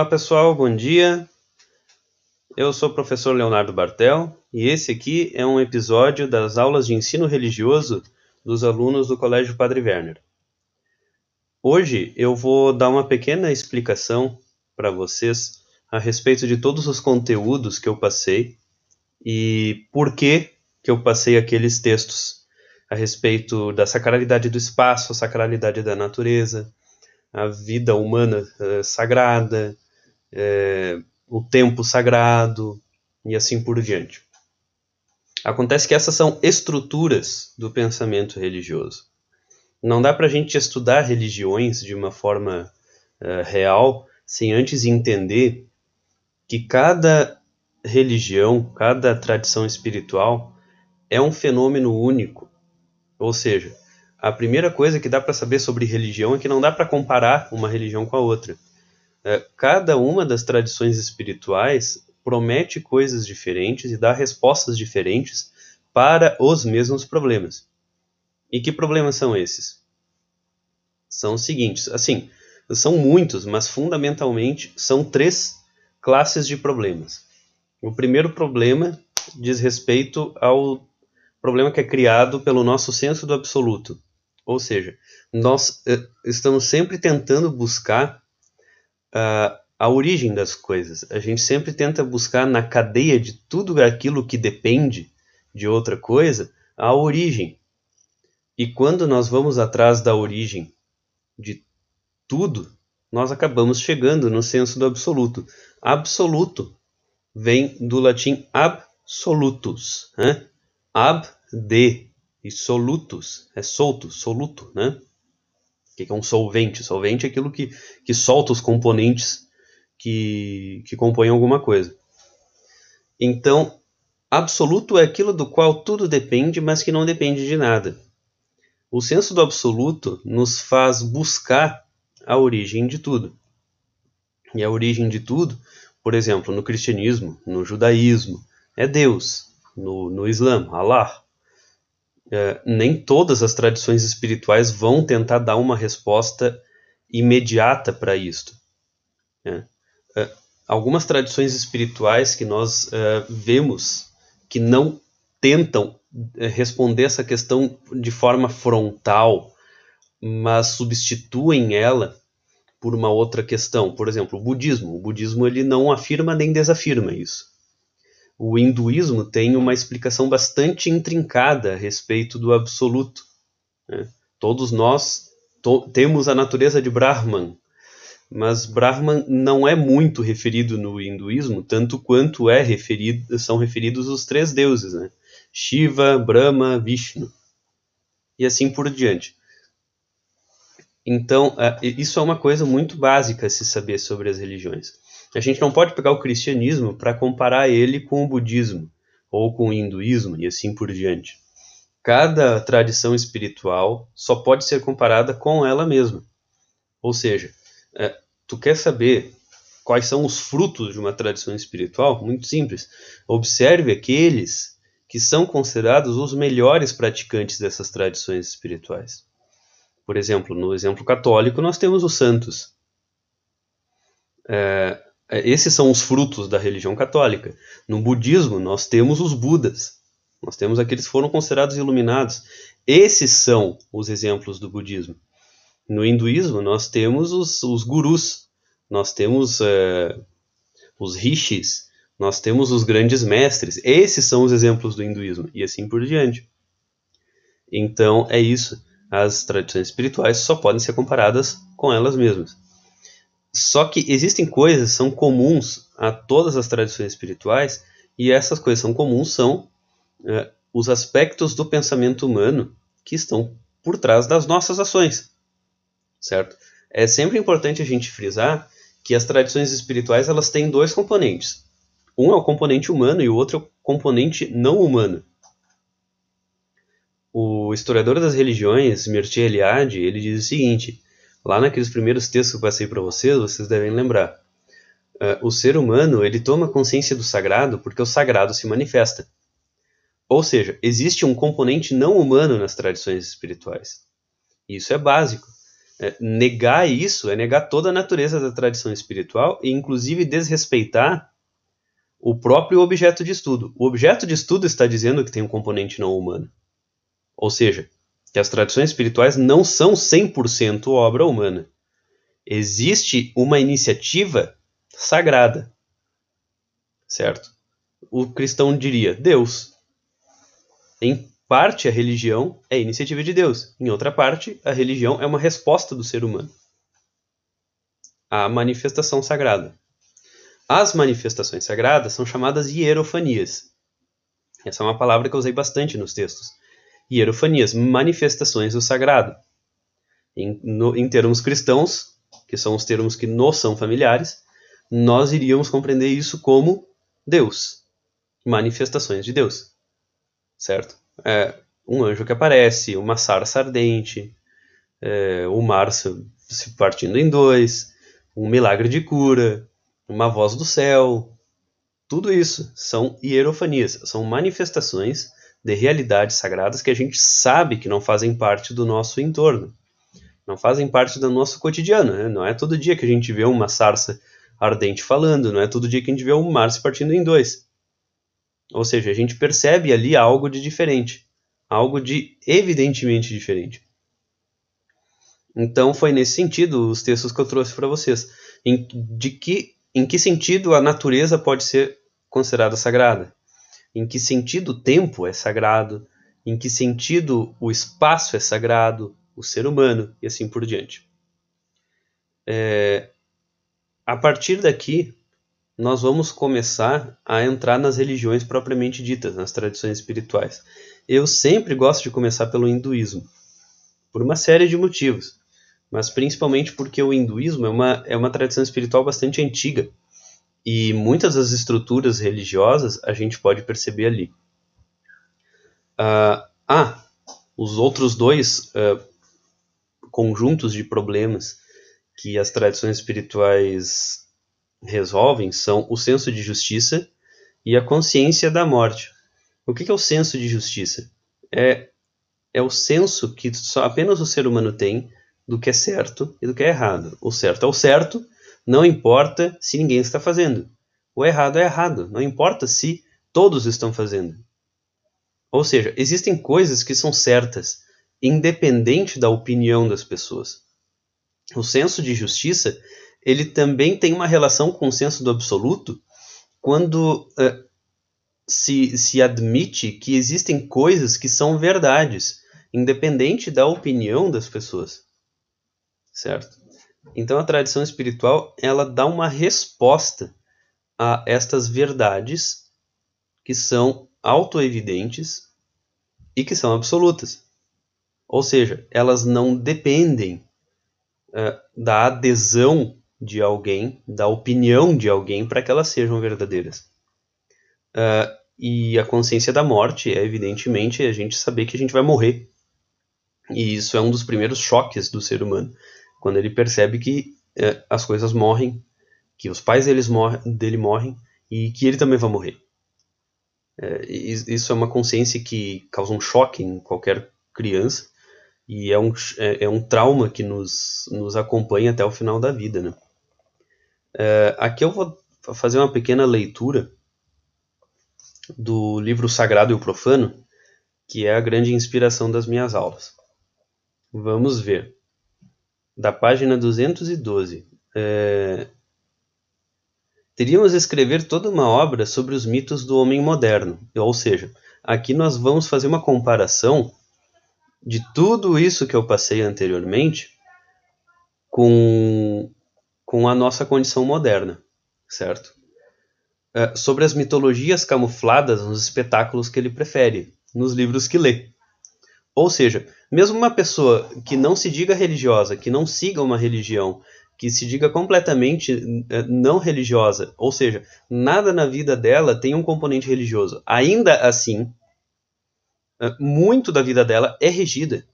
Olá pessoal, bom dia. Eu sou o professor Leonardo Bartel e esse aqui é um episódio das aulas de ensino religioso dos alunos do Colégio Padre Werner. Hoje eu vou dar uma pequena explicação para vocês a respeito de todos os conteúdos que eu passei e por que, que eu passei aqueles textos a respeito da sacralidade do espaço, a sacralidade da natureza, a vida humana uh, sagrada, uh, o tempo sagrado e assim por diante. Acontece que essas são estruturas do pensamento religioso. Não dá para a gente estudar religiões de uma forma uh, real sem antes entender que cada religião, cada tradição espiritual é um fenômeno único. Ou seja, a primeira coisa que dá para saber sobre religião é que não dá para comparar uma religião com a outra. É, cada uma das tradições espirituais promete coisas diferentes e dá respostas diferentes para os mesmos problemas. E que problemas são esses? São os seguintes, assim, são muitos, mas fundamentalmente são três classes de problemas. O primeiro problema diz respeito ao problema que é criado pelo nosso senso do absoluto. Ou seja, nós uh, estamos sempre tentando buscar uh, a origem das coisas. A gente sempre tenta buscar na cadeia de tudo aquilo que depende de outra coisa a origem. E quando nós vamos atrás da origem de tudo, nós acabamos chegando no senso do absoluto. Absoluto vem do latim absolutus, né? ab de e solutus é solto, soluto, né? O que é um solvente? Solvente é aquilo que, que solta os componentes que, que compõem alguma coisa. Então, absoluto é aquilo do qual tudo depende, mas que não depende de nada. O senso do absoluto nos faz buscar a origem de tudo. E a origem de tudo, por exemplo, no cristianismo, no judaísmo, é Deus. No, no Islã, Allah é, nem todas as tradições espirituais vão tentar dar uma resposta imediata para isto. É, é, algumas tradições espirituais que nós é, vemos que não tentam é, responder essa questão de forma frontal, mas substituem ela por uma outra questão. Por exemplo, o budismo. O budismo ele não afirma nem desafirma isso o hinduísmo tem uma explicação bastante intrincada a respeito do absoluto. Né? Todos nós to temos a natureza de Brahman, mas Brahman não é muito referido no hinduísmo, tanto quanto é referido, são referidos os três deuses, né? Shiva, Brahma, Vishnu, e assim por diante. Então, isso é uma coisa muito básica a se saber sobre as religiões. A gente não pode pegar o cristianismo para comparar ele com o budismo ou com o hinduísmo e assim por diante. Cada tradição espiritual só pode ser comparada com ela mesma. Ou seja, é, tu quer saber quais são os frutos de uma tradição espiritual? Muito simples. Observe aqueles que são considerados os melhores praticantes dessas tradições espirituais. Por exemplo, no exemplo católico, nós temos os santos. É, esses são os frutos da religião católica. No budismo, nós temos os Budas. Nós temos aqueles que foram considerados iluminados. Esses são os exemplos do budismo. No hinduísmo, nós temos os, os gurus, nós temos é, os rishis, nós temos os grandes mestres. Esses são os exemplos do hinduísmo, e assim por diante. Então, é isso. As tradições espirituais só podem ser comparadas com elas mesmas. Só que existem coisas que são comuns a todas as tradições espirituais, e essas coisas são comuns são é, os aspectos do pensamento humano que estão por trás das nossas ações, certo? É sempre importante a gente frisar que as tradições espirituais elas têm dois componentes. Um é o componente humano e o outro é o componente não humano. O historiador das religiões, Mircea Eliade, ele diz o seguinte: Lá naqueles primeiros textos que eu passei para vocês, vocês devem lembrar. Uh, o ser humano ele toma consciência do sagrado porque o sagrado se manifesta. Ou seja, existe um componente não humano nas tradições espirituais. Isso é básico. É, negar isso é negar toda a natureza da tradição espiritual e, inclusive, desrespeitar o próprio objeto de estudo. O objeto de estudo está dizendo que tem um componente não humano. Ou seja, que as tradições espirituais não são 100% obra humana. Existe uma iniciativa sagrada. Certo? O cristão diria Deus. Em parte, a religião é iniciativa de Deus. Em outra parte, a religião é uma resposta do ser humano à manifestação sagrada. As manifestações sagradas são chamadas hierofanias. Essa é uma palavra que eu usei bastante nos textos. Hierofanias, manifestações do sagrado. Em, no, em termos cristãos, que são os termos que nos são familiares, nós iríamos compreender isso como Deus, manifestações de Deus, certo? É, um anjo que aparece, uma sarça ardente, é, o mar se partindo em dois, um milagre de cura, uma voz do céu. Tudo isso são hierofanias, são manifestações de realidades sagradas que a gente sabe que não fazem parte do nosso entorno, não fazem parte do nosso cotidiano. Né? Não é todo dia que a gente vê uma sarça ardente falando, não é todo dia que a gente vê o mar se partindo em dois. Ou seja, a gente percebe ali algo de diferente, algo de evidentemente diferente. Então foi nesse sentido os textos que eu trouxe para vocês, em, de que em que sentido a natureza pode ser considerada sagrada? Em que sentido o tempo é sagrado? Em que sentido o espaço é sagrado? O ser humano e assim por diante. É, a partir daqui, nós vamos começar a entrar nas religiões propriamente ditas, nas tradições espirituais. Eu sempre gosto de começar pelo hinduísmo, por uma série de motivos mas principalmente porque o hinduísmo é uma, é uma tradição espiritual bastante antiga e muitas das estruturas religiosas a gente pode perceber ali. Uh, ah, os outros dois uh, conjuntos de problemas que as tradições espirituais resolvem são o senso de justiça e a consciência da morte. O que é o senso de justiça? É, é o senso que só apenas o ser humano tem do que é certo e do que é errado. O certo é o certo, não importa se ninguém está fazendo. O errado é errado, não importa se todos estão fazendo. Ou seja, existem coisas que são certas, independente da opinião das pessoas. O senso de justiça, ele também tem uma relação com o senso do absoluto quando uh, se, se admite que existem coisas que são verdades, independente da opinião das pessoas certo? Então a tradição espiritual ela dá uma resposta a estas verdades que são autoevidentes e que são absolutas. Ou seja, elas não dependem uh, da adesão de alguém, da opinião de alguém para que elas sejam verdadeiras. Uh, e a consciência da morte é, evidentemente, a gente saber que a gente vai morrer. E isso é um dos primeiros choques do ser humano quando ele percebe que é, as coisas morrem, que os pais deles morre, dele morrem e que ele também vai morrer. É, isso é uma consciência que causa um choque em qualquer criança e é um, é, é um trauma que nos, nos acompanha até o final da vida. Né? É, aqui eu vou fazer uma pequena leitura do livro Sagrado e o Profano, que é a grande inspiração das minhas aulas. Vamos ver da página 212. É... Teríamos escrever toda uma obra sobre os mitos do homem moderno, ou seja, aqui nós vamos fazer uma comparação de tudo isso que eu passei anteriormente com, com a nossa condição moderna, certo? É, sobre as mitologias camufladas nos espetáculos que ele prefere, nos livros que lê. Ou seja, mesmo uma pessoa que não se diga religiosa, que não siga uma religião, que se diga completamente eh, não religiosa, ou seja, nada na vida dela tem um componente religioso. Ainda assim, eh, muito da vida dela é regida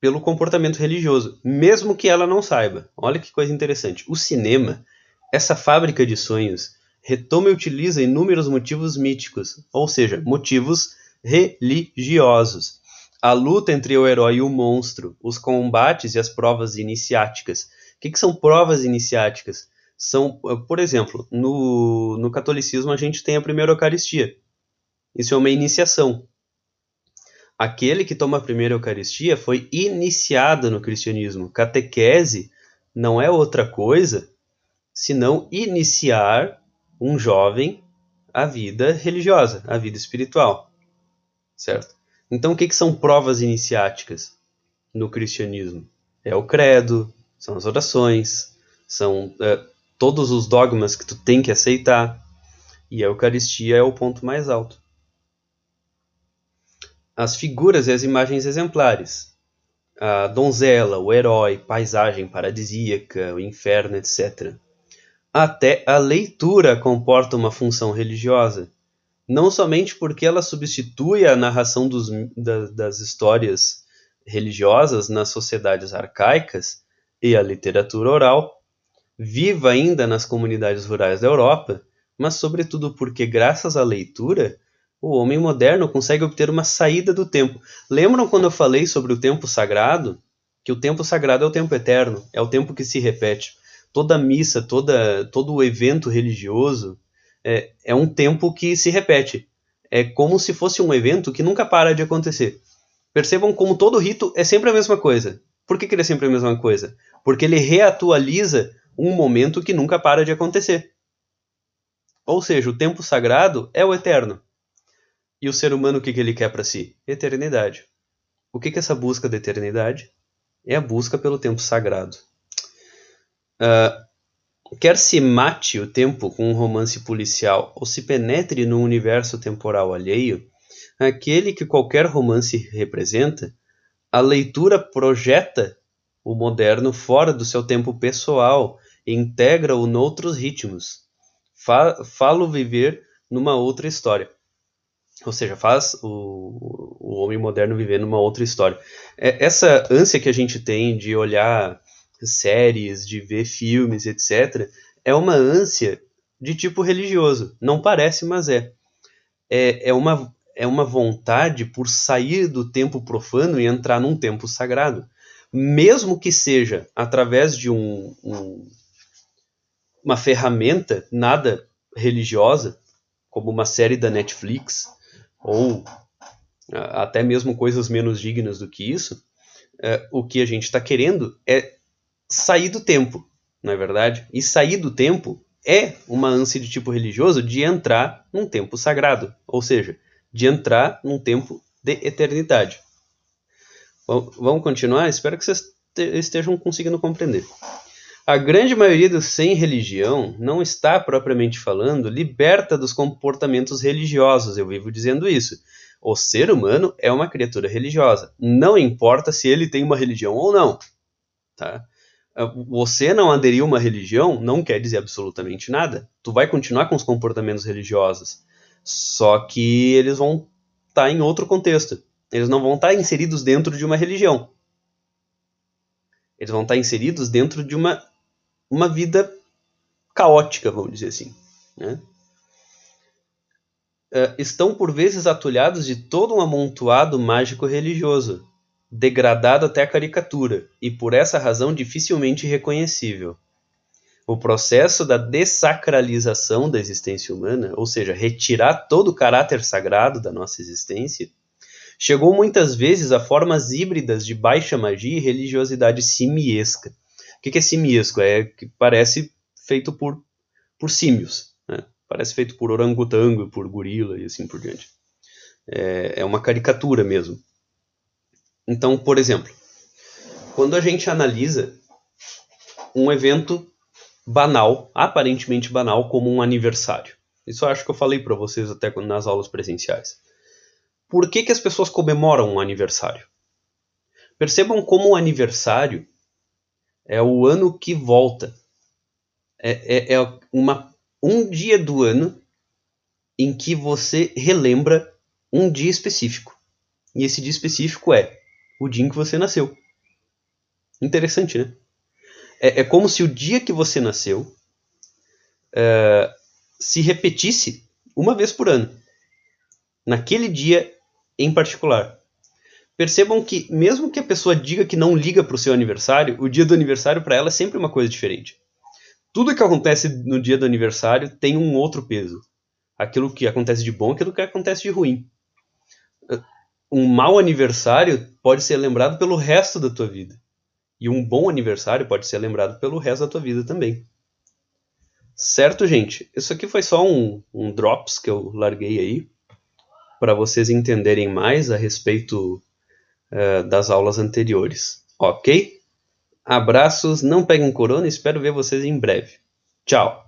pelo comportamento religioso, mesmo que ela não saiba. Olha que coisa interessante. O cinema, essa fábrica de sonhos, retoma e utiliza inúmeros motivos míticos, ou seja, motivos religiosos a luta entre o herói e o monstro, os combates e as provas iniciáticas. O que, que são provas iniciáticas? São, por exemplo, no, no catolicismo a gente tem a primeira Eucaristia. Isso é uma iniciação. Aquele que toma a primeira Eucaristia foi iniciado no cristianismo. Catequese não é outra coisa senão iniciar um jovem à vida religiosa, à vida espiritual. Certo? Então, o que, que são provas iniciáticas no cristianismo? É o credo, são as orações, são é, todos os dogmas que tu tem que aceitar, e a Eucaristia é o ponto mais alto. As figuras e as imagens exemplares, a donzela, o herói, paisagem paradisíaca, o inferno, etc. Até a leitura comporta uma função religiosa não somente porque ela substitui a narração dos, da, das histórias religiosas nas sociedades arcaicas e a literatura oral, viva ainda nas comunidades rurais da Europa, mas sobretudo porque, graças à leitura, o homem moderno consegue obter uma saída do tempo. Lembram quando eu falei sobre o tempo sagrado? Que o tempo sagrado é o tempo eterno, é o tempo que se repete. Toda missa, toda, todo evento religioso, é, é um tempo que se repete. É como se fosse um evento que nunca para de acontecer. Percebam como todo rito é sempre a mesma coisa. Por que, que ele é sempre a mesma coisa? Porque ele reatualiza um momento que nunca para de acontecer. Ou seja, o tempo sagrado é o eterno. E o ser humano o que, que ele quer para si? Eternidade. O que, que é essa busca da eternidade? É a busca pelo tempo sagrado. Uh, Quer se mate o tempo com um romance policial ou se penetre no universo temporal alheio, aquele que qualquer romance representa, a leitura projeta o moderno fora do seu tempo pessoal e integra-o noutros ritmos. Falo viver numa outra história. Ou seja, faz o, o homem moderno viver numa outra história. É, essa ânsia que a gente tem de olhar séries, de ver filmes, etc., é uma ânsia de tipo religioso. Não parece, mas é. É, é, uma, é uma vontade por sair do tempo profano e entrar num tempo sagrado. Mesmo que seja através de um, um uma ferramenta nada religiosa, como uma série da Netflix, ou até mesmo coisas menos dignas do que isso, é, o que a gente está querendo é sair do tempo, não é verdade? E sair do tempo é uma ânsia de tipo religioso de entrar num tempo sagrado, ou seja, de entrar num tempo de eternidade. Bom, vamos continuar? Espero que vocês estejam conseguindo compreender. A grande maioria dos sem religião não está, propriamente falando, liberta dos comportamentos religiosos. Eu vivo dizendo isso. O ser humano é uma criatura religiosa. Não importa se ele tem uma religião ou não. Tá? Você não aderir a uma religião não quer dizer absolutamente nada. Tu vai continuar com os comportamentos religiosos, só que eles vão estar tá em outro contexto. Eles não vão estar tá inseridos dentro de uma religião. Eles vão estar tá inseridos dentro de uma, uma vida caótica, vamos dizer assim. Né? Uh, estão por vezes atulhados de todo um amontoado mágico religioso, degradado até a caricatura e por essa razão dificilmente reconhecível. O processo da dessacralização da existência humana, ou seja, retirar todo o caráter sagrado da nossa existência, chegou muitas vezes a formas híbridas de baixa magia e religiosidade simiesca. O que é simiesco? É que parece feito por, por símios, né? parece feito por orangotango, por gorila e assim por diante. É, é uma caricatura mesmo. Então, por exemplo, quando a gente analisa um evento banal, aparentemente banal, como um aniversário. Isso eu acho que eu falei para vocês até nas aulas presenciais. Por que, que as pessoas comemoram um aniversário? Percebam como o aniversário é o ano que volta. É, é, é uma, um dia do ano em que você relembra um dia específico. E esse dia específico é o dia em que você nasceu. Interessante, né? É, é como se o dia que você nasceu é, se repetisse uma vez por ano. Naquele dia em particular. percebam que, mesmo que a pessoa diga que não liga para o seu aniversário, o dia do aniversário para ela é sempre uma coisa diferente. Tudo que acontece no dia do aniversário tem um outro peso. Aquilo que acontece de bom, aquilo que acontece de ruim. Um mau aniversário pode ser lembrado pelo resto da tua vida. E um bom aniversário pode ser lembrado pelo resto da tua vida também. Certo, gente? Isso aqui foi só um, um drops que eu larguei aí para vocês entenderem mais a respeito uh, das aulas anteriores. Ok? Abraços, não peguem corona, espero ver vocês em breve. Tchau!